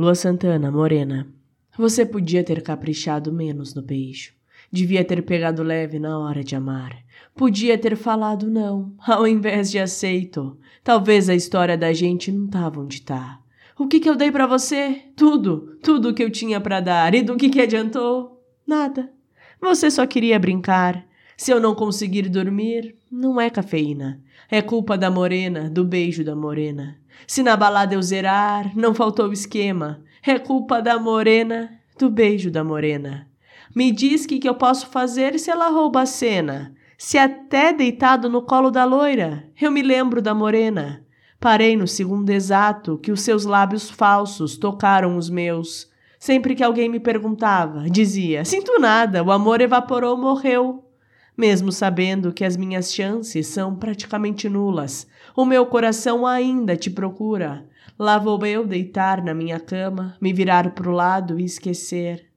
Lua Santana, morena. Você podia ter caprichado menos no beijo. Devia ter pegado leve na hora de amar. Podia ter falado não, ao invés de aceito. Talvez a história da gente não tava onde tá. O que que eu dei para você? Tudo, tudo que eu tinha para dar. E do que que adiantou? Nada. Você só queria brincar. Se eu não conseguir dormir, não é cafeína. É culpa da morena, do beijo da morena. Se na balada eu zerar, não faltou esquema. É culpa da morena, do beijo da morena. Me diz que que eu posso fazer se ela rouba a cena. Se até deitado no colo da loira, eu me lembro da morena. Parei no segundo exato que os seus lábios falsos tocaram os meus. Sempre que alguém me perguntava, dizia: Sinto nada, o amor evaporou, morreu. Mesmo sabendo que as minhas chances são praticamente nulas, o meu coração ainda te procura. Lá vou eu deitar na minha cama, me virar pro lado e esquecer.